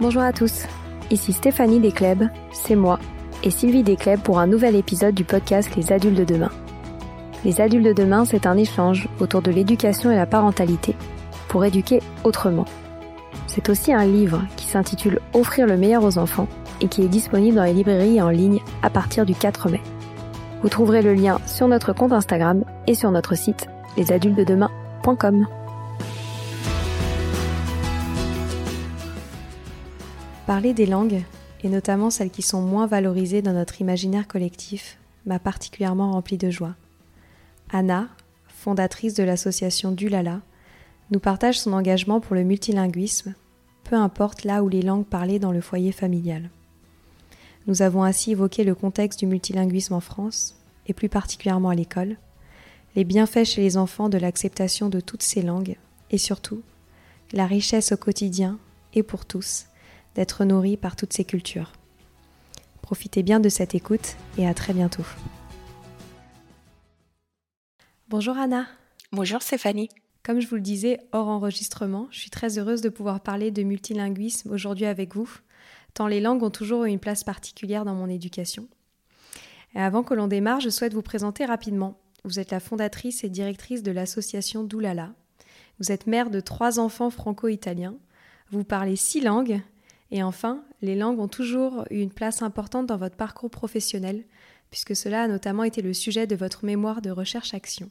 Bonjour à tous, ici Stéphanie Descleb, c'est moi, et Sylvie Descleb pour un nouvel épisode du podcast Les adultes de demain. Les adultes de demain, c'est un échange autour de l'éducation et la parentalité pour éduquer autrement. C'est aussi un livre qui s'intitule Offrir le meilleur aux enfants et qui est disponible dans les librairies en ligne à partir du 4 mai. Vous trouverez le lien sur notre compte Instagram et sur notre site lesadultesdedemain.com. Parler des langues, et notamment celles qui sont moins valorisées dans notre imaginaire collectif, m'a particulièrement rempli de joie. Anna, fondatrice de l'association Dulala, nous partage son engagement pour le multilinguisme, peu importe là où les langues parlées dans le foyer familial. Nous avons ainsi évoqué le contexte du multilinguisme en France, et plus particulièrement à l'école, les bienfaits chez les enfants de l'acceptation de toutes ces langues, et surtout, la richesse au quotidien, et pour tous, d'être nourri par toutes ces cultures. Profitez bien de cette écoute et à très bientôt. Bonjour Anna. Bonjour Stéphanie. Comme je vous le disais hors enregistrement, je suis très heureuse de pouvoir parler de multilinguisme aujourd'hui avec vous, tant les langues ont toujours eu une place particulière dans mon éducation. Et avant que l'on démarre, je souhaite vous présenter rapidement. Vous êtes la fondatrice et directrice de l'association Doulala. Vous êtes mère de trois enfants franco-italiens. Vous parlez six langues et enfin, les langues ont toujours eu une place importante dans votre parcours professionnel, puisque cela a notamment été le sujet de votre mémoire de recherche-action.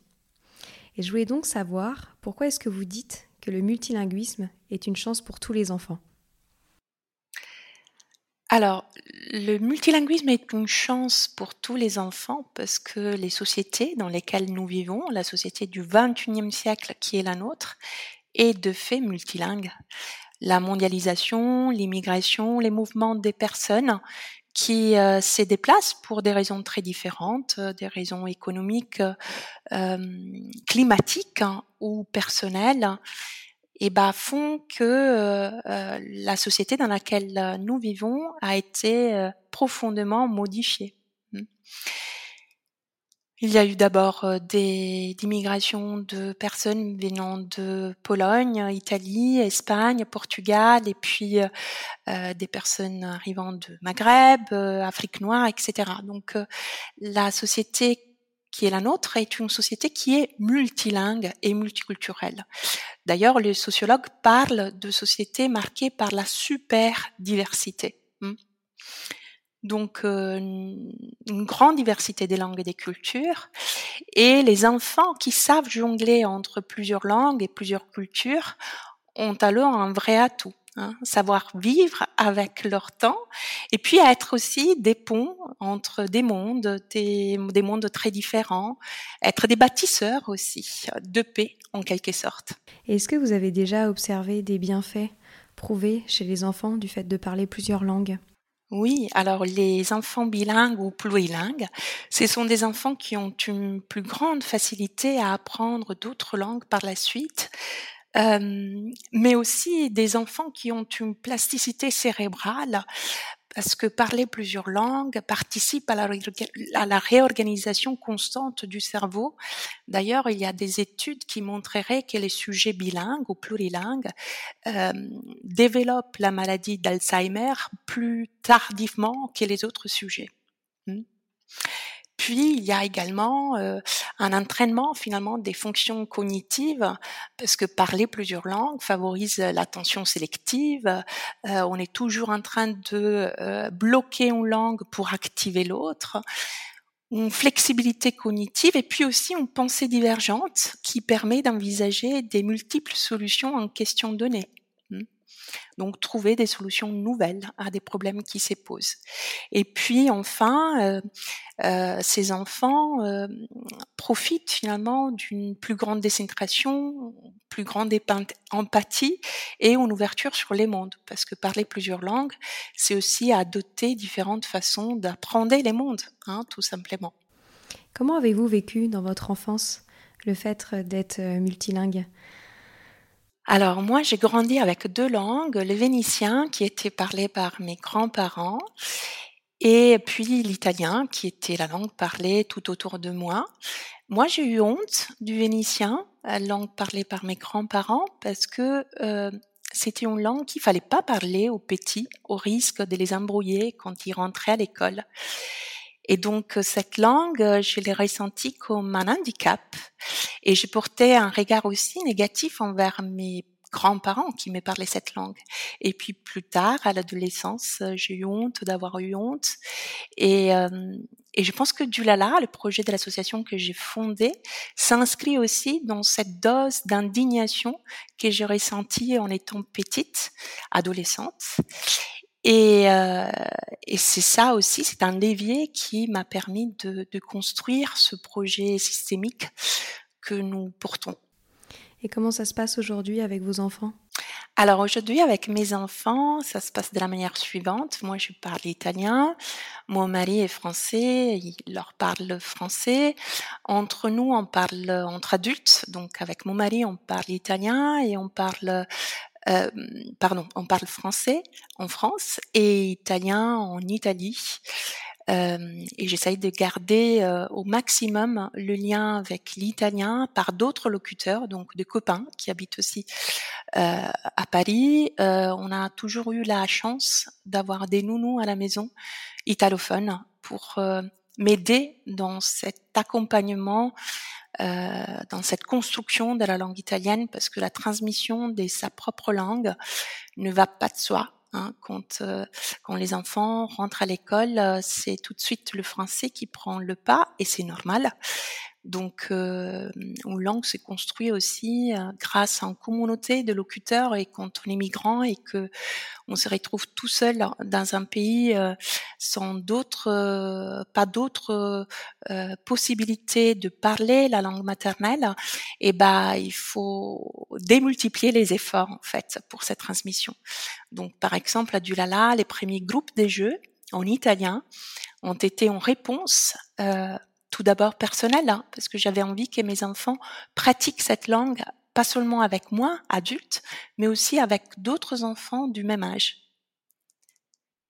Et je voulais donc savoir pourquoi est-ce que vous dites que le multilinguisme est une chance pour tous les enfants? Alors, le multilinguisme est une chance pour tous les enfants parce que les sociétés dans lesquelles nous vivons, la société du 21e siècle qui est la nôtre, est de fait multilingue la mondialisation, l'immigration, les mouvements des personnes qui euh, se déplacent pour des raisons très différentes, euh, des raisons économiques, euh, climatiques hein, ou personnelles, et bah, font que la société dans laquelle nous vivons a été profondément modifiée. Il y a eu d'abord euh, des immigrations de personnes venant de Pologne, Italie, Espagne, Portugal, et puis euh, euh, des personnes arrivant de Maghreb, Afrique noire, etc. Donc la société qui est la nôtre est une société qui est multilingue et multiculturelle. D'ailleurs, les sociologues parlent de sociétés marquées par la super diversité. Hmm donc euh, une grande diversité des langues et des cultures. Et les enfants qui savent jongler entre plusieurs langues et plusieurs cultures ont alors un vrai atout. Hein, savoir vivre avec leur temps et puis être aussi des ponts entre des mondes, des, des mondes très différents, être des bâtisseurs aussi de paix en quelque sorte. Est-ce que vous avez déjà observé des bienfaits prouvés chez les enfants du fait de parler plusieurs langues? Oui, alors les enfants bilingues ou plurilingues, ce sont des enfants qui ont une plus grande facilité à apprendre d'autres langues par la suite, euh, mais aussi des enfants qui ont une plasticité cérébrale parce que parler plusieurs langues participe à la, réorganisation constante du cerveau. D'ailleurs, il y a des études qui montreraient que les sujets bilingues ou plurilingues euh, développent la maladie d'Alzheimer plus tardivement que les autres sujets. Hmm. Puis il y a également un entraînement finalement des fonctions cognitives, parce que parler plusieurs langues favorise l'attention sélective. on est toujours en train de bloquer une langue pour activer l'autre une flexibilité cognitive et puis aussi une pensée divergente qui permet d'envisager des multiples solutions en question donnée. Donc trouver des solutions nouvelles à des problèmes qui se posent. Et puis enfin, euh, euh, ces enfants euh, profitent finalement d'une plus grande décentration, plus grande empathie et une ouverture sur les mondes. Parce que parler plusieurs langues, c'est aussi adopter différentes façons d'apprendre les mondes, hein, tout simplement. Comment avez-vous vécu dans votre enfance le fait d'être multilingue? Alors moi, j'ai grandi avec deux langues, le vénitien qui était parlé par mes grands-parents et puis l'italien qui était la langue parlée tout autour de moi. Moi, j'ai eu honte du vénitien, la langue parlée par mes grands-parents, parce que euh, c'était une langue qu'il fallait pas parler aux petits, au risque de les embrouiller quand ils rentraient à l'école. Et donc cette langue, je l'ai ressentie comme un handicap et j'ai porté un regard aussi négatif envers mes grands-parents qui me parlaient cette langue. Et puis plus tard, à l'adolescence, j'ai eu honte d'avoir eu honte. Et, euh, et je pense que Dulala, le projet de l'association que j'ai fondé, s'inscrit aussi dans cette dose d'indignation que j'ai ressentie en étant petite, adolescente. Et, euh, et c'est ça aussi, c'est un levier qui m'a permis de, de construire ce projet systémique que nous portons. Et comment ça se passe aujourd'hui avec vos enfants? Alors aujourd'hui, avec mes enfants, ça se passe de la manière suivante. Moi, je parle italien. Mon mari est français. Il leur parle français. Entre nous, on parle entre adultes. Donc, avec mon mari, on parle italien et on parle euh, pardon, on parle français en France et italien en Italie. Euh, et j'essaye de garder euh, au maximum le lien avec l'italien par d'autres locuteurs, donc des copains qui habitent aussi euh, à Paris. on a toujours eu la chance d'avoir des nounous à la maison italophones pour m'aider dans cet accompagnement euh, dans cette construction de la langue italienne parce que la transmission de sa propre langue ne va pas de soi. Hein. Quand, euh, quand les enfants rentrent à l'école, euh, c'est tout de suite le français qui prend le pas et c'est normal. Donc, euh, langue se construit aussi euh, grâce à une communauté de locuteurs et quand on est migrant et que on se retrouve tout seul dans un pays euh, sans d'autres, euh, pas d'autres possibilités de parler la langue maternelle, et ben il faut démultiplier les efforts en fait pour cette transmission. Donc, par exemple, à Dulala, les premiers groupes des jeux en italien ont été en réponse euh, tout d'abord personnel, hein, parce que j'avais envie que mes enfants pratiquent cette langue, pas seulement avec moi, adulte, mais aussi avec d'autres enfants du même âge.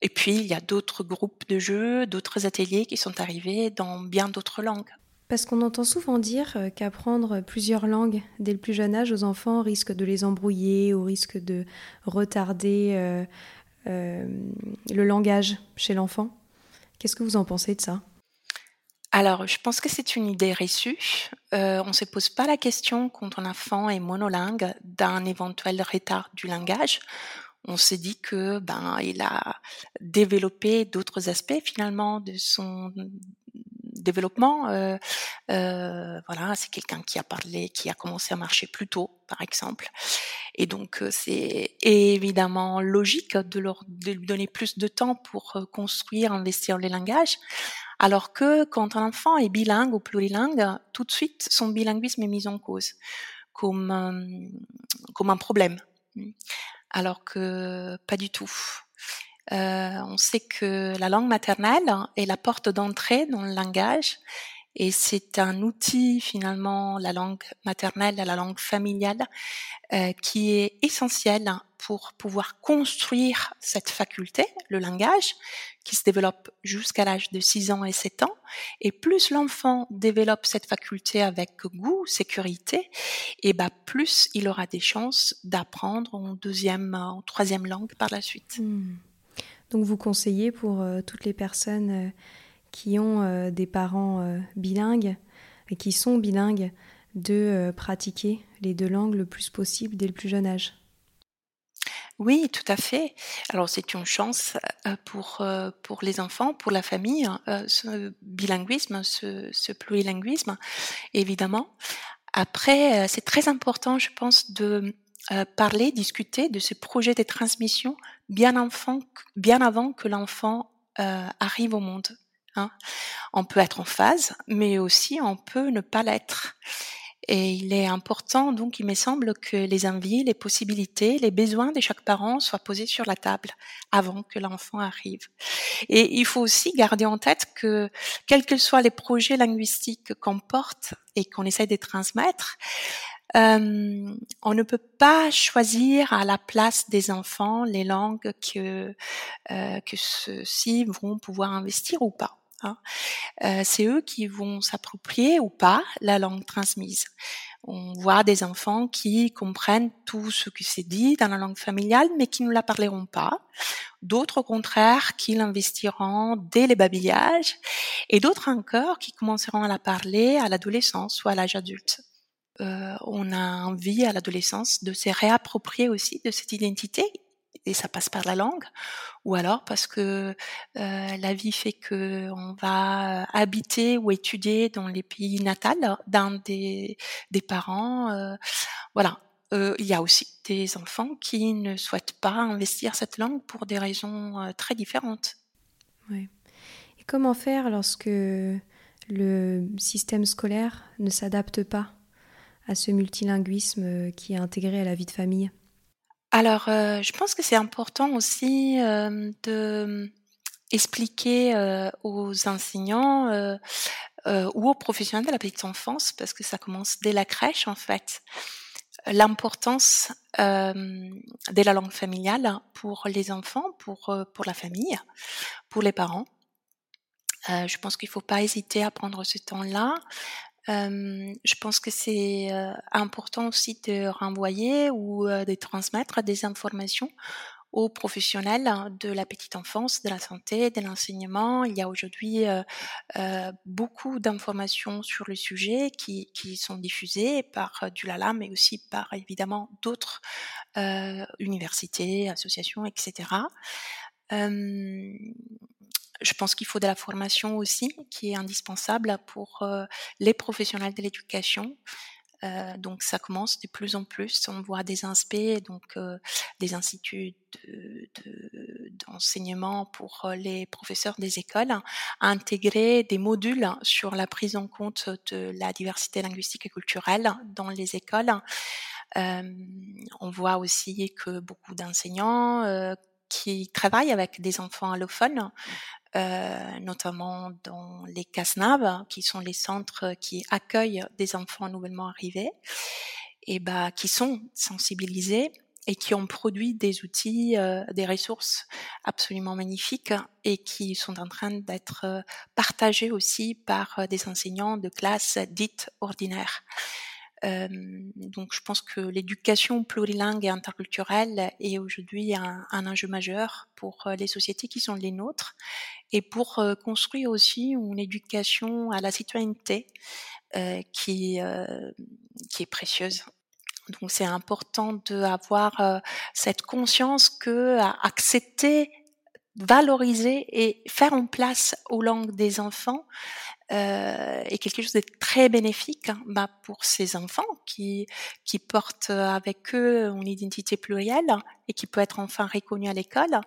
Et puis, il y a d'autres groupes de jeux, d'autres ateliers qui sont arrivés dans bien d'autres langues. Parce qu'on entend souvent dire euh, qu'apprendre plusieurs langues dès le plus jeune âge aux enfants risque de les embrouiller ou risque de retarder euh, euh, le langage chez l'enfant. Qu'est-ce que vous en pensez de ça? Alors, je pense que c'est une idée reçue. Euh, on ne se pose pas la question quand un enfant est monolingue d'un éventuel retard du langage. On se dit que ben il a développé d'autres aspects finalement de son développement. Euh, euh, voilà, c'est quelqu'un qui a parlé, qui a commencé à marcher plus tôt, par exemple. Et donc c'est évidemment logique de leur de lui donner plus de temps pour construire, investir les langages. Alors que quand un enfant est bilingue ou plurilingue, tout de suite, son bilinguisme est mis en cause comme, euh, comme un problème. Alors que pas du tout. Euh, on sait que la langue maternelle est la porte d'entrée dans le langage et c'est un outil finalement, la langue maternelle, la langue familiale, euh, qui est essentiel pour pouvoir construire cette faculté, le langage, qui se développe jusqu'à l'âge de 6 ans et 7 ans. Et plus l'enfant développe cette faculté avec goût, sécurité, et bah plus il aura des chances d'apprendre en deuxième, en troisième langue par la suite. Hmm. Donc vous conseillez pour euh, toutes les personnes euh, qui ont des parents bilingues et qui sont bilingues de pratiquer les deux langues le plus possible dès le plus jeune âge? Oui, tout à fait. Alors c'est une chance pour, pour les enfants, pour la famille, hein, ce bilinguisme, ce, plurilinguisme, évidemment. Après, c'est très important, je pense, de parler, discuter de ce projet de transmission bien avant que l'enfant arrive au monde. Hein. On peut être en phase, mais aussi on peut ne pas l'être. Et il est important, donc, il me semble que les envies, les possibilités, les besoins de chaque parent soient posés sur la table avant que l'enfant arrive. Et il faut aussi garder en tête que, quels que soient les projets linguistiques qu'on porte et qu'on essaie de transmettre, euh, on ne peut pas choisir à la place des enfants les langues que, euh, que ceux-ci vont pouvoir investir ou pas. Hein. Euh, c'est eux qui vont s'approprier ou pas la langue transmise. On voit des enfants qui comprennent tout ce qui s'est dit dans la langue familiale, mais qui ne la parleront pas. D'autres, au contraire, qui l'investiront dès les babillages. Et d'autres encore qui commenceront à la parler à l'adolescence ou à l'âge adulte. Euh, on a envie à l'adolescence de se réapproprier aussi de cette identité et ça passe par la langue, ou alors parce que euh, la vie fait que on va habiter ou étudier dans les pays natals d'un des, parents. Euh, voilà. Euh, il y a aussi des enfants qui ne souhaitent pas investir cette langue pour des raisons très différentes. Oui. Et comment faire lorsque le système scolaire ne s'adapte pas à ce multilinguisme qui est intégré à la vie de famille? Alors, euh, je pense que c'est important aussi euh, de expliquer euh, aux enseignants ou aux professionnels de la petite enfance, parce que ça commence dès la crèche en fait, l'importance de la langue familiale pour les enfants, pour pour la famille, pour les parents. je pense qu'il ne faut pas hésiter à prendre ce temps-là je pense que c'est important aussi de renvoyer ou de transmettre des informations aux professionnels de la petite enfance, de la santé, de l'enseignement. Il y a aujourd'hui beaucoup d'informations sur le sujet qui, sont diffusées par du LALA, mais aussi par évidemment d'autres universités, associations, etc je pense qu'il faut de la formation aussi, qui est indispensable pour euh, les professionnels de l'éducation. Euh, donc ça commence de plus en plus. On voit des inspects, donc euh, des instituts d'enseignement de, pour les professeurs des écoles, intégrer des modules sur la prise en compte de la diversité linguistique et culturelle dans les écoles. on voit aussi que beaucoup d'enseignants qui travaillent avec des enfants allophones euh, notamment dans les CASNAV, qui sont les centres qui accueillent des enfants nouvellement arrivés, et bah, qui sont sensibilisés et qui ont produit des outils, euh, des ressources absolument magnifiques et qui sont en train d'être euh, partagés aussi par des enseignants de classes dites ordinaires donc je pense que l'éducation plurilingue et interculturelle est aujourd'hui un, enjeu majeur pour les sociétés qui sont les nôtres et pour construire aussi une éducation à la citoyenneté qui, qui est précieuse. Donc c'est important d'avoir cette conscience que accepter valoriser et faire en place aux langues des enfants euh, est quelque chose de très bénéfique hein, bah, pour ces enfants qui, portent avec eux une identité plurielle et qui peut être enfin reconnue à l'école,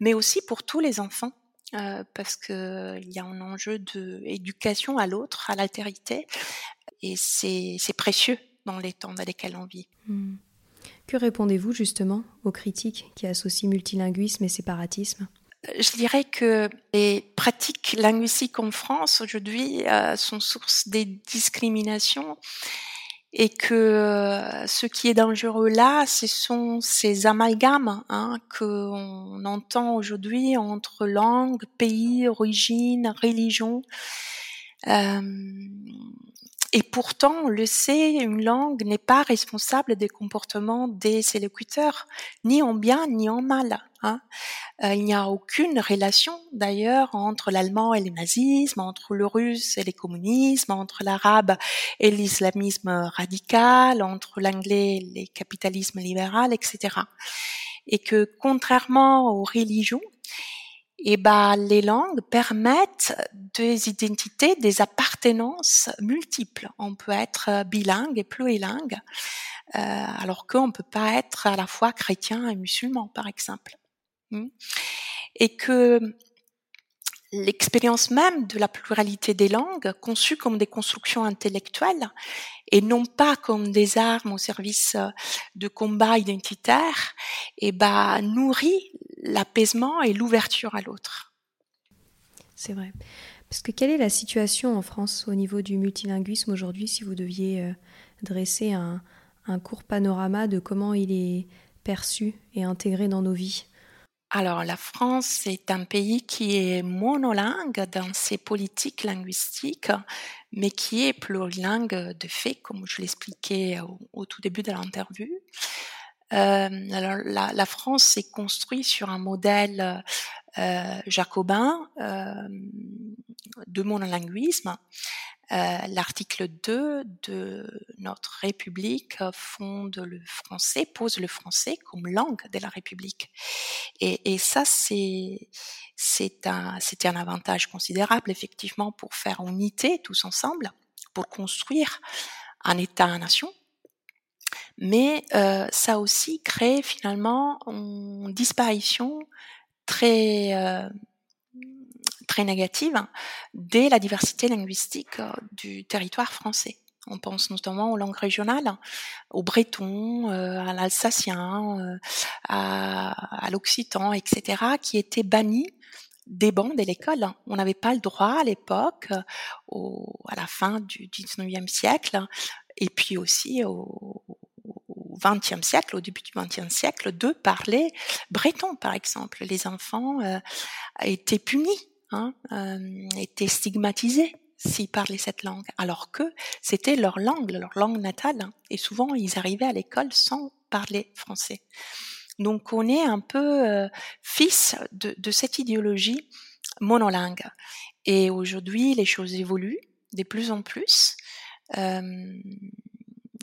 mais aussi pour tous les enfants. Euh, parce qu'il y a un enjeu d'éducation à l'autre, à l'altérité, et c'est précieux dans les temps dans lesquels on vit. Hmm. Que répondez-vous justement aux critiques qui associent multilinguisme et séparatisme? Je dirais que les pratiques linguistiques en France aujourd'hui euh, sont source des discriminations et que euh, ce qui est dangereux là, ce sont ces amalgames hein, qu'on entend aujourd'hui entre langue, pays, origine, religion. Euh, et pourtant, on le sait, une langue n'est pas responsable des comportements des élocuteurs, ni en bien ni en mal. Hein. Euh, il n'y a aucune relation d'ailleurs entre l'allemand et le nazisme, entre le russe et le communisme, entre l'arabe et l'islamisme radical, entre l'anglais et le capitalisme libéral, etc. Et que contrairement aux religions, et eh ben, les langues permettent des identités, des appartenances multiples. On peut être bilingue et plurilingue, euh, alors qu'on ne peut pas être à la fois chrétien et musulman, par exemple. Hmm. Et que l'expérience même de la pluralité des langues, conçue comme des constructions intellectuelles et non pas comme des armes au service de combats identitaires, et eh ben, nourrit l'apaisement et l'ouverture à l'autre. C'est vrai. Parce que quelle est la situation en France au niveau du multilinguisme aujourd'hui si vous deviez euh, dresser un court panorama de comment il est perçu et intégré dans nos vies? Alors, la France est un pays qui est monolingue dans ses politiques linguistiques, mais qui est plurilingue de fait, comme je l'expliquais au, tout début de l'interview. Euh, alors, la, France s'est construite sur un modèle euh, jacobin euh, de monolinguisme l'article 2 de notre République fonde le français, pose le français comme langue de la République. Et, ça, c'est un un avantage considérable effectivement pour faire unité tous ensemble, pour construire un État-nation. Mais euh, ça aussi crée finalement une disparition très euh, très négative dès la diversité linguistique euh, du territoire français. On pense notamment aux langues régionales, au breton, euh, à l'alsacien, euh, à, l'occitan, etc., qui étaient bannis des bancs de l'école. On n'avait pas le droit à l'époque, à la fin du 19e siècle, et puis aussi au, au XXe siècle, au début du XXe siècle, de parler breton, par exemple. Les enfants étaient punis hein, euh, étaient stigmatisés s'ils parlaient cette langue, alors que c'était leur langue, leur langue natale, hein. et souvent ils arrivaient à l'école sans parler français. Donc on est un peu euh, fils de, de, cette idéologie monolingue. Et aujourd'hui, les choses évoluent de plus en plus. Euh,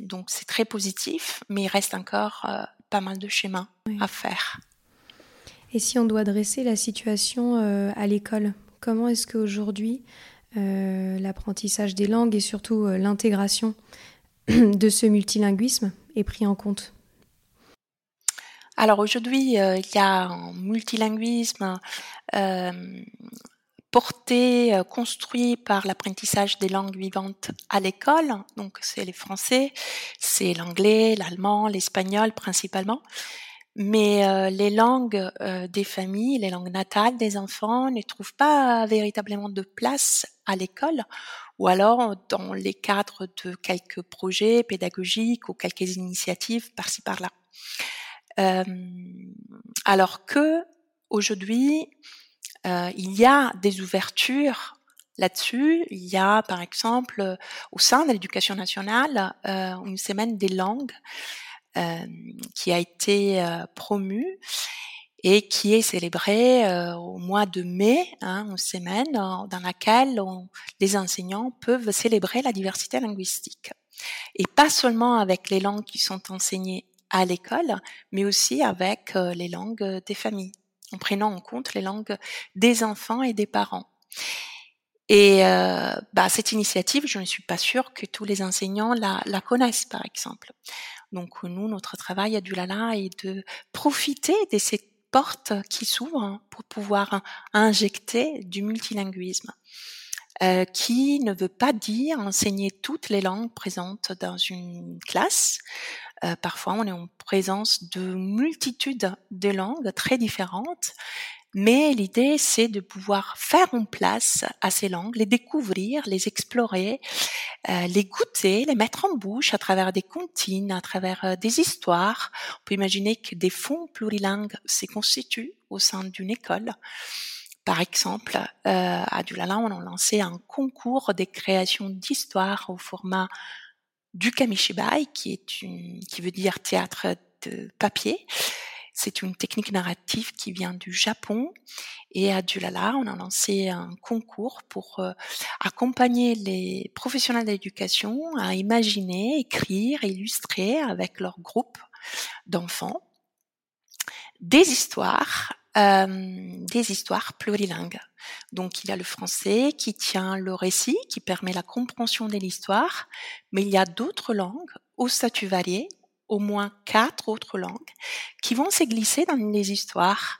donc c'est très positif, mais il reste encore euh, pas mal de schémas à faire. Et si on doit dresser la situation euh, à l'école, comment est-ce qu'aujourd'hui euh, l'apprentissage des langues et surtout euh, l'intégration de ce multilinguisme est pris en compte? Alors aujourd'hui, il y a un multilinguisme porté, construit par l'apprentissage des langues vivantes à l'école. Donc c'est les français, c'est l'anglais, l'allemand, l'espagnol principalement. Mais euh, les langues euh, des familles, les langues natales des enfants ne trouvent pas véritablement de place à l'école ou alors dans les cadres de quelques projets pédagogiques ou quelques initiatives par-ci par-là. Euh, alors que aujourd'hui, il y a des ouvertures là-dessus. Il y a, par exemple, au sein de l'éducation nationale, une semaine des langues euh, qui a été euh, promu et qui est célébré euh, au mois de mai, hein, une semaine dans laquelle les enseignants peuvent célébrer la diversité linguistique. Et pas seulement avec les langues qui sont enseignées à l'école, mais aussi avec les langues des familles, en prenant en compte les langues des enfants et des parents. Et euh, bah, cette initiative, je ne suis pas sûre que tous les enseignants la, la connaissent, par exemple. Donc nous, notre travail à Dulala est de profiter de ces portes qui s'ouvrent pour pouvoir injecter du multilinguisme. Euh, qui ne veut pas dire enseigner toutes les langues présentes dans une classe. Euh, parfois, on est en présence de multitudes de langues très différentes mais l'idée, c'est de pouvoir faire en place à ces langues, les découvrir, les explorer, euh, les goûter, les mettre en bouche à travers des comptines, à travers euh, des histoires. On peut imaginer que des fonds plurilingues se constituent au sein d'une école Par exemple, euh, à Dulala, on a lancé un concours des créations d'histoires au format du kamishibai, qui est une, qui veut dire théâtre de papier. C'est une technique narrative qui vient du Japon. Et à Dulala, on a lancé un concours pour euh, accompagner les professionnels d'éducation à imaginer, écrire, illustrer avec leur groupe d'enfants des histoires euh, des histoires plurilingues. Donc il y a le français qui tient le récit, qui permet la compréhension de l'histoire, mais il y a d'autres langues au statut varié au moins quatre autres langues qui vont se glisser dans les histoires.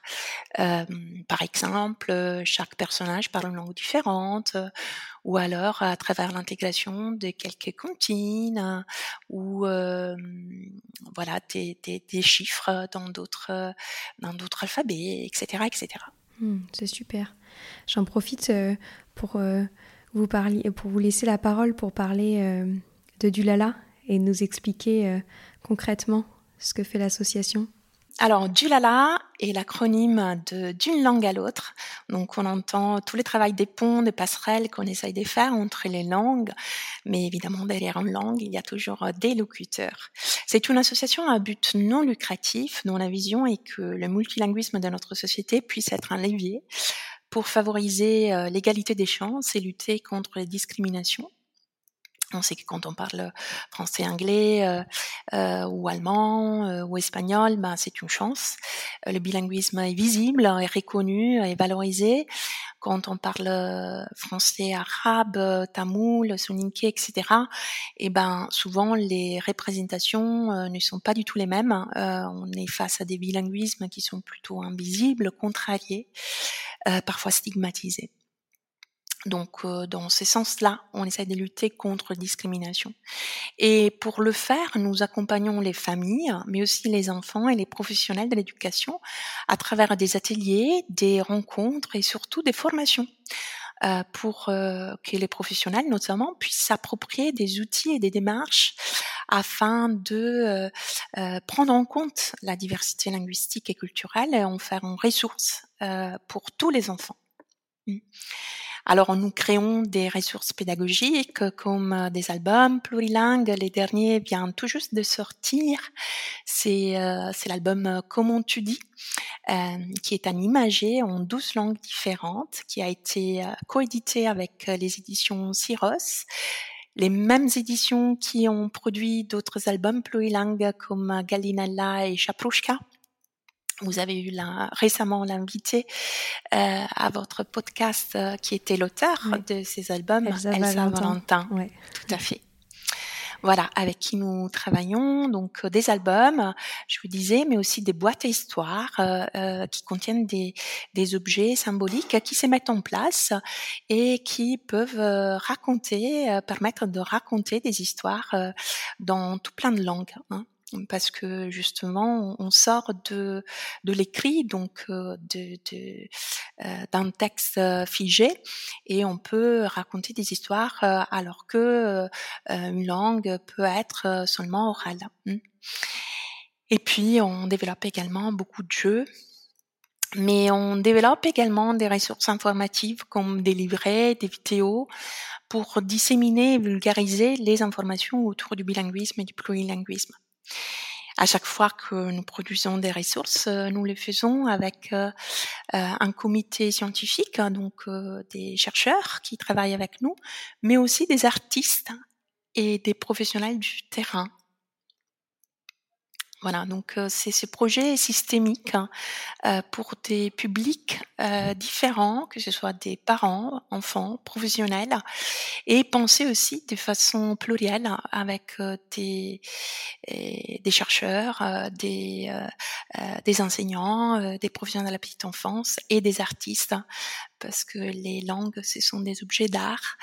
Euh, par exemple, chaque personnage parle une langue différente, ou alors à travers l'intégration de quelques comptines, ou euh, voilà des, chiffres dans d'autres dans d'autres alphabets, etc., etc. Hmm, c'est super. J'en profite euh, pour euh, vous parler, pour vous laisser la parole pour parler de Dulala et nous expliquer concrètement ce que fait l'association alors, Dulala est l'acronyme d'une langue à l'autre. Donc, on entend tous les travaux des ponts, des passerelles qu'on essaye de faire entre les langues. Mais évidemment, derrière une langue, il y a toujours des locuteurs. C'est une association à but non lucratif dont la vision est que le multilinguisme de notre société puisse être un levier pour favoriser euh, l'égalité des chances et lutter contre les discriminations. On sait que quand on parle français, anglais euh, euh, ou allemand euh, ou espagnol, ben, c'est une chance. le bilinguisme est visible, est reconnu, est valorisé. Quand on parle français, arabe, tamoul, soninké, etc., et eh ben souvent les représentations ne sont pas du tout les mêmes. on est face à des bilinguismes qui sont plutôt invisibles, contrariés, parfois stigmatisés. Donc, euh, dans ce sens-là, on essaie de lutter contre la discrimination. Et pour le faire, nous accompagnons les familles, mais aussi les enfants et les professionnels de l'éducation à travers des ateliers, des rencontres et surtout des formations. Euh, pour euh, que les professionnels notamment puissent s'approprier des outils et des démarches afin de prendre en compte la diversité linguistique et culturelle et en faire une ressource pour tous les enfants. Mmh. Alors, nous créons des ressources pédagogiques comme euh, des albums plurilingues. Les derniers viennent tout juste de sortir. C'est euh, l'album euh, Comment tu dis, euh, qui est un en 12 langues différentes, qui a été coédité avec les éditions Syros les mêmes éditions qui ont produit d'autres albums plurilingues comme Galinalla et Chaprouchka. Vous avez eu récemment l'invité euh, à votre podcast euh, qui était l'auteur de ces albums, Elsa, Valentin. Tout à fait. Voilà, avec qui nous travaillons, donc euh, des albums, je vous disais, mais aussi des boîtes à histoires qui contiennent des, des objets symboliques qui se mettent en place et qui peuvent raconter, permettre de raconter des histoires dans tout plein de langues. Hein parce que justement on sort de de l'écrit donc euh, de, de euh, d'un texte euh, figé et on peut raconter des histoires alors que une langue peut être seulement orale. Mmh. Et puis on développe également beaucoup de jeux mais on développe également des ressources informatives comme des livrets, des vidéos pour disséminer et vulgariser les informations autour du bilinguisme et du plurilinguisme. À chaque fois que nous produisons des ressources, euh, nous les faisons avec euh, euh, un comité scientifique, hein, donc des chercheurs qui travaillent avec nous, mais aussi des artistes et des professionnels du terrain voilà, donc euh, c'est ce projet systémique hein, euh, pour des publics euh, différents, que ce soit des parents, enfants, professionnels, et penser aussi de façon plurielle avec des, des chercheurs, des, des enseignants, des professionnels de la petite enfance et des artistes parce que les langues, ce sont des objets d'art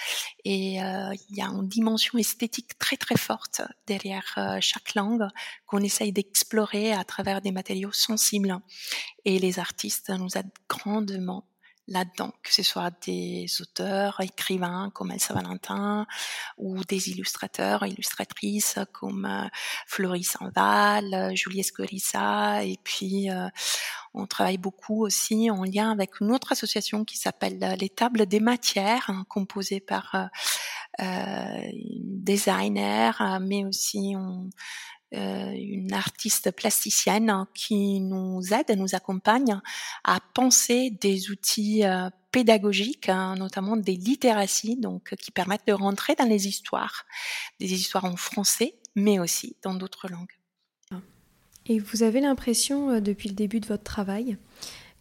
et euh, il y a une dimension esthétique très très forte derrière euh, chaque langue qu'on essaye d'explorer à travers des matériaux sensibles. Et les artistes nous aident grandement là-dedans, que ce soit des auteurs, écrivains comme Elsa Valentin, ou des illustrateurs, illustratrices comme euh, Floris Sanval, Julie Escorissa, et puis On travaille beaucoup aussi en lien avec une autre association qui s'appelle les Tables des Matières, hein, composée par euh, designer, mais aussi euh, une artiste plasticienne qui nous aide, nous accompagne à penser des outils euh, pédagogiques, hein, notamment des littératies, donc qui permettent de rentrer dans les histoires, des histoires en français, mais aussi dans d'autres langues. Et vous avez l'impression, euh, depuis le début de votre travail,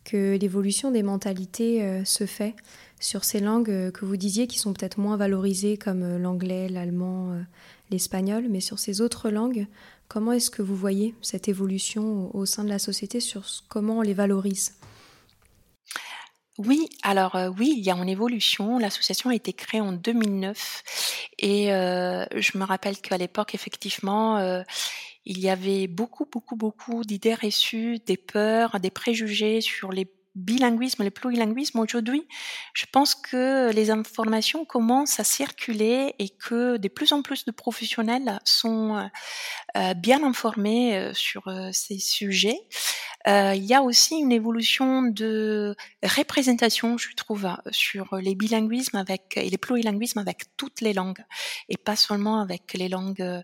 que l'évolution des mentalités se fait sur ces langues que vous disiez qui sont peut-être moins valorisées comme l'anglais, l'allemand, l'espagnol, mais sur ces autres langues, Comment est-ce que vous voyez cette évolution au sein de la société sur comment on les valorise? Oui, alors euh, oui, il y a une évolution. L'association a été créée en 2009 et euh, je me rappelle qu'à l'époque, effectivement, euh, il y avait beaucoup, beaucoup, beaucoup d'idées reçues, des peurs, des préjugés sur les bilinguisme, le plurilinguisme, aujourd'hui, je pense que les informations commencent à circuler et que de plus en plus de professionnels sont euh, bien informés euh, sur euh, ces sujets. il y a aussi une évolution de représentation, je trouve, sur les bilinguismes avec et les plurilinguismes avec toutes les langues et pas seulement avec les langues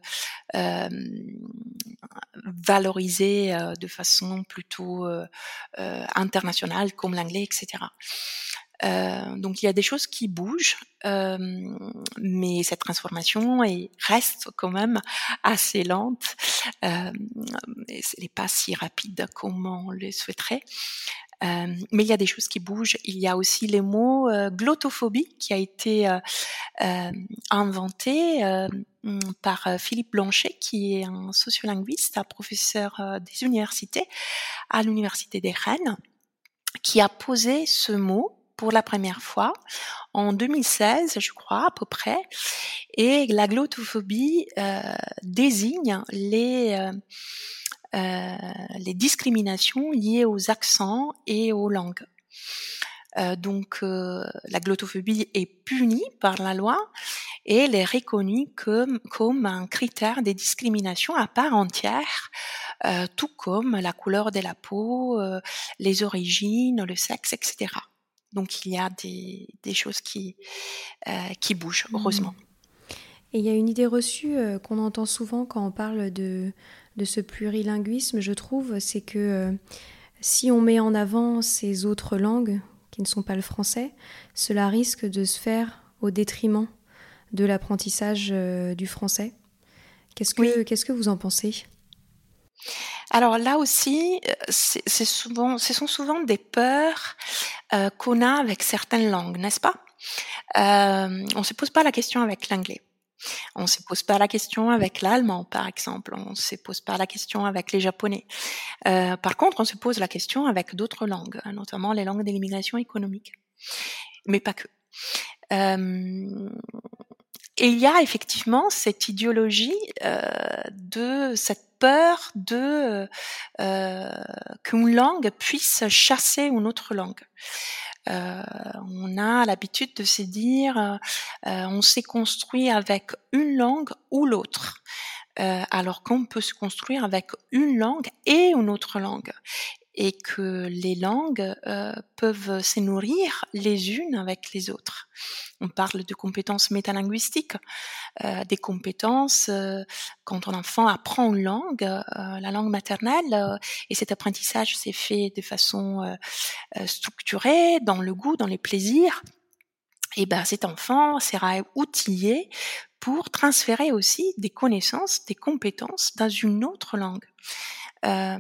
valorisées de façon plutôt internationale comme l'anglais, etc. Euh, donc il y a des choses qui bougent, euh, mais cette transformation est, reste quand même assez lente. Euh, elle n'est pas si rapide comme on le souhaiterait. Euh, mais il y a des choses qui bougent. Il y a aussi le mot euh, glottophobie qui a été inventé par Philippe Blanchet, qui est un sociolinguiste, un professeur des universités à l'université des Rennes qui a posé ce mot pour la première fois en 2016, je crois, à peu près. Et la glottophobie euh, désigne les, euh, euh, les discriminations liées aux accents et aux langues. Euh, donc euh, la glottophobie est punie par la loi et elle est reconnue comme, comme un critère de discrimination à part entière, euh, tout comme la couleur de la peau, les origines, le sexe, etc. Donc il y a des, des choses qui, qui bougent, mmh. heureusement. Et il y a une idée reçue qu'on entend souvent quand on parle de, de ce plurilinguisme, je trouve, c'est que si on met en avant ces autres langues, qui ne sont pas le français, cela risque de se faire au détriment de l'apprentissage euh, du français. Qu'est-ce que, qu'est-ce que vous en pensez? Alors là aussi, euh, ce sont souvent des peurs euh, qu'on a avec certaines langues, n'est-ce pas? Euh, On se pose pas la question avec l'anglais. On se pose pas la question avec l'allemand, par exemple. On se pose pas la question avec les japonais. Euh, par contre, on se pose la question avec d'autres langues, hein, notamment les langues de l'immigration économique, mais pas que. Et il y a effectivement cette idéologie de cette peur de qu'une langue puisse chasser une autre langue. Euh, on a l'habitude de se dire, euh, euh, on s'est construit avec une langue ou l'autre. alors qu'on peut se construire avec une langue et une autre langue et que les langues euh, peuvent se nourrir les unes avec les autres. On parle de compétences métalinguistiques, euh, des compétences euh, quand un enfant apprend une langue, euh, la langue maternelle, euh, et cet apprentissage s'est fait de façon structurée, dans le goût, dans les plaisirs. Et ben cet enfant sera outillé pour transférer aussi des connaissances, des compétences dans une autre langue. Euh,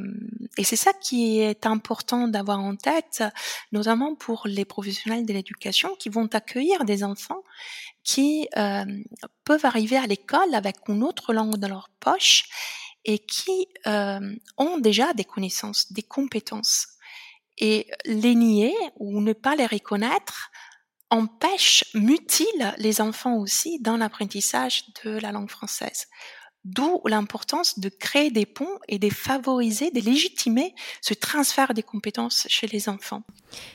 et c'est ça qui est important d'avoir en tête, notamment pour les professionnels de l'éducation qui vont accueillir des enfants qui euh, peuvent arriver à l'école avec une autre langue dans leur poche et qui euh, ont déjà des connaissances, des compétences. Et les nier ou ne pas les reconnaître empêche, mutile les enfants aussi dans l'apprentissage de la langue française. D'où l'importance de créer des ponts et de favoriser, de légitimer ce transfert des compétences chez les enfants.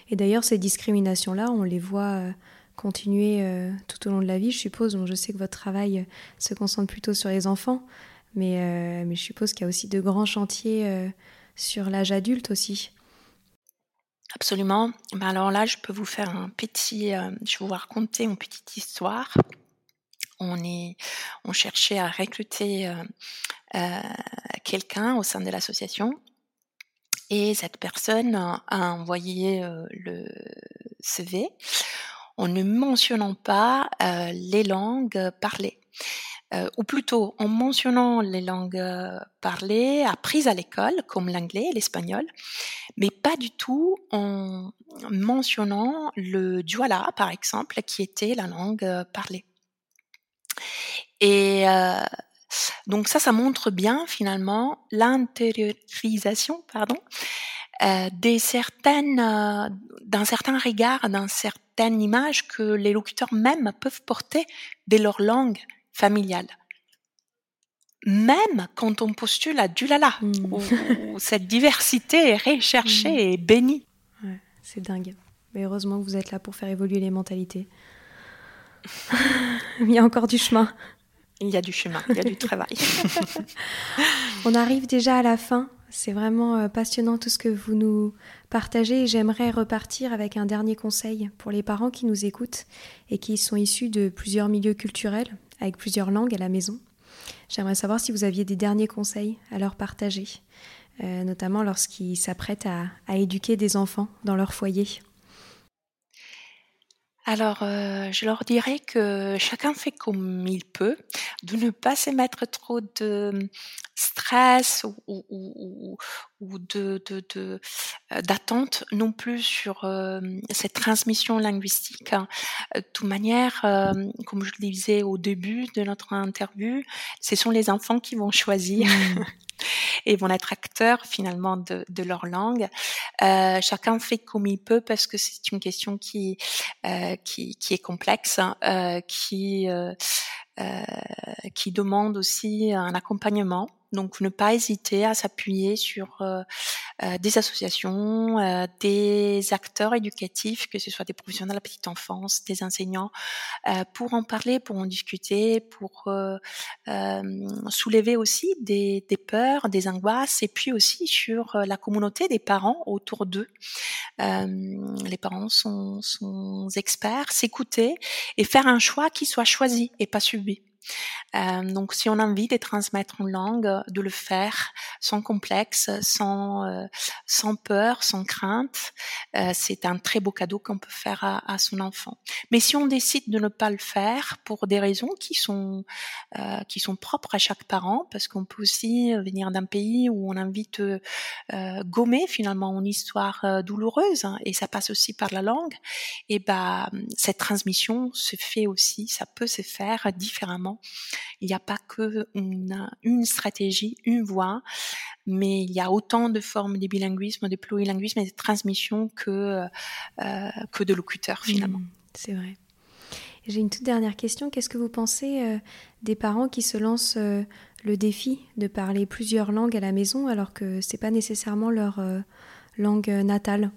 Et d'ailleurs, ces discriminations-là, on les voit euh, continuer euh, tout au long de la vie, je suppose. Donc, je sais que votre travail euh, se concentre plutôt sur les enfants, mais, mais je suppose qu'il y a aussi de grands chantiers sur l'âge adulte aussi. Absolument. Ben alors là, je peux vous faire un petit, euh, je vais vous raconter une petite histoire. On cherchait à recruter euh, euh, quelqu'un au sein de l'association et cette personne a envoyé le CV en ne mentionnant pas les langues parlées. Euh, ou plutôt en mentionnant les langues euh, parlées, apprises à l'école, comme l'anglais et l'espagnol, mais pas du tout en mentionnant le duala, par exemple, qui était la langue euh, parlée. Et donc ça, ça montre bien finalement l'intériorisation, pardon, des certaines, d'un certain regard, d'un certaine image que les locuteurs même peuvent porter de leur langue familiale. Même quand on postule à Dulala, hmm. où, cette diversité est recherchée hmm. et bénie. c'est dingue. Mais heureusement que vous êtes là pour faire évoluer les mentalités. il y a encore du chemin. Il y a du chemin, il y a du travail. on arrive déjà à la fin. C'est vraiment euh, passionnant tout ce que vous nous partagez et j'aimerais repartir avec un dernier conseil pour les parents qui nous écoutent et qui sont issus de plusieurs milieux culturels, avec plusieurs langues à la maison. J'aimerais savoir si vous aviez des derniers conseils à leur partager, euh, notamment lorsqu'ils s'apprêtent à, éduquer des enfants dans leur foyer. Alors, euh, je leur dirais que chacun fait comme il peut, de ne pas se mettre trop de stress ou, ou, ou de, de, de euh, d'attente non plus sur euh, cette transmission linguistique. Hein. De toute manière, comme je le disais au début de notre interview, ce sont les enfants qui vont choisir. Mmh. Et vont être acteurs finalement de, de leur langue. Euh, chacun fait comme il peut parce que c'est une question qui, euh, qui, qui, est complexe, hein, euh, qui, euh, euh, qui demande aussi un accompagnement. Donc ne pas hésiter à s'appuyer sur euh, euh, des associations, euh, des acteurs éducatifs, que ce soit des professionnels de la petite enfance, des enseignants, pour en parler, pour en discuter, pour soulever aussi des, des, peurs, des angoisses, et puis aussi sur la communauté des parents autour d'eux. les parents sont, sont experts, s'écouter et faire un choix qui soit choisi et pas subi. Euh, donc, si on a envie de transmettre une langue, de le faire sans complexe, sans euh, sans peur, sans crainte, euh, c'est un très beau cadeau qu'on peut faire à, son enfant. Mais si on décide de ne pas le faire pour des raisons qui sont qui sont propres à chaque parent, parce qu'on peut aussi venir d'un pays où on invite gommer finalement une histoire douloureuse, hein, et ça passe aussi par la langue. Et bah cette transmission se fait aussi, ça peut se faire différemment il n'y a pas que une, stratégie, une voie, mais il y a autant de formes de bilinguisme, de plurilinguisme et de transmission que, euh, que de locuteurs finalement. Mmh, c'est vrai. J'ai une toute dernière question. Qu'est-ce que vous pensez euh, des parents qui se lancent euh, le défi de parler plusieurs langues à la maison alors que c'est pas nécessairement leur langue natale?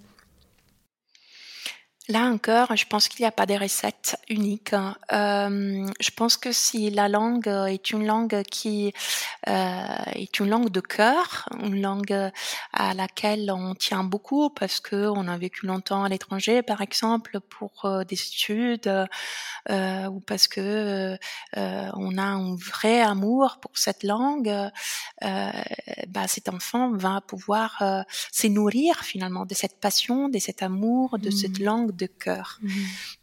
Là encore, je pense qu'il n'y a pas de recettes uniques. Hein. Euh, je pense que si la langue est une langue qui euh, est une langue de cœur, une langue à laquelle on tient beaucoup parce que on a vécu longtemps à l'étranger, par exemple, pour euh, des études, euh, ou parce que euh, on a un vrai amour pour cette langue, bah, cet enfant va pouvoir se nourrir finalement de cette passion, de cet amour, de cette mmh. langue de cœur. Mmh.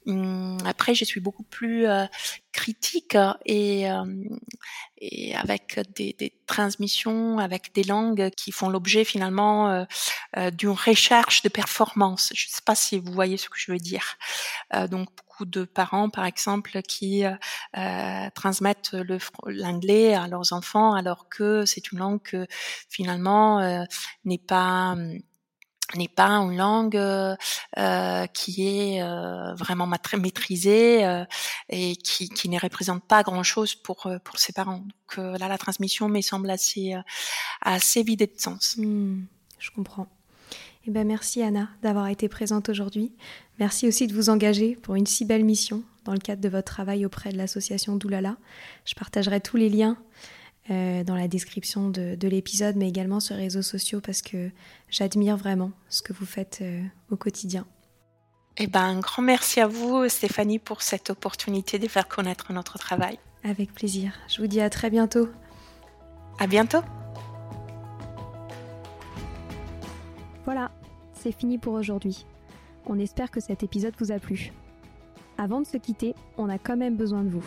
Hum, après, je suis beaucoup plus euh, critique et, euh, et avec des, des, transmissions, avec des langues qui font l'objet finalement euh, d'une recherche de performance. Je ne sais pas si vous voyez ce que je veux dire. donc beaucoup de parents, par exemple, qui transmettent l'anglais à leurs enfants alors que c'est une langue que finalement n'est pas hum, n'est pas une langue euh, euh qui est euh, vraiment maîtrisée et qui, qui, ne représente pas grand-chose pour pour ses parents. Donc là, la transmission me semble assez assez vidée de sens. Hmm, je comprends. Eh ben merci Anna d'avoir été présente aujourd'hui. Merci aussi de vous engager pour une si belle mission dans le cadre de votre travail auprès de l'association Doulala. Je partagerai tous les liens euh, dans la description de, l'épisode, mais également sur les réseaux sociaux parce que j'admire vraiment ce que vous faites euh, au quotidien. Eh ben, un grand merci à vous, Stéphanie, pour cette opportunité de faire connaître notre travail. Avec plaisir. Je vous dis à très bientôt. À bientôt. Voilà, c'est fini pour aujourd'hui. On espère que cet épisode vous a plu. Avant de se quitter, on a quand même besoin de vous.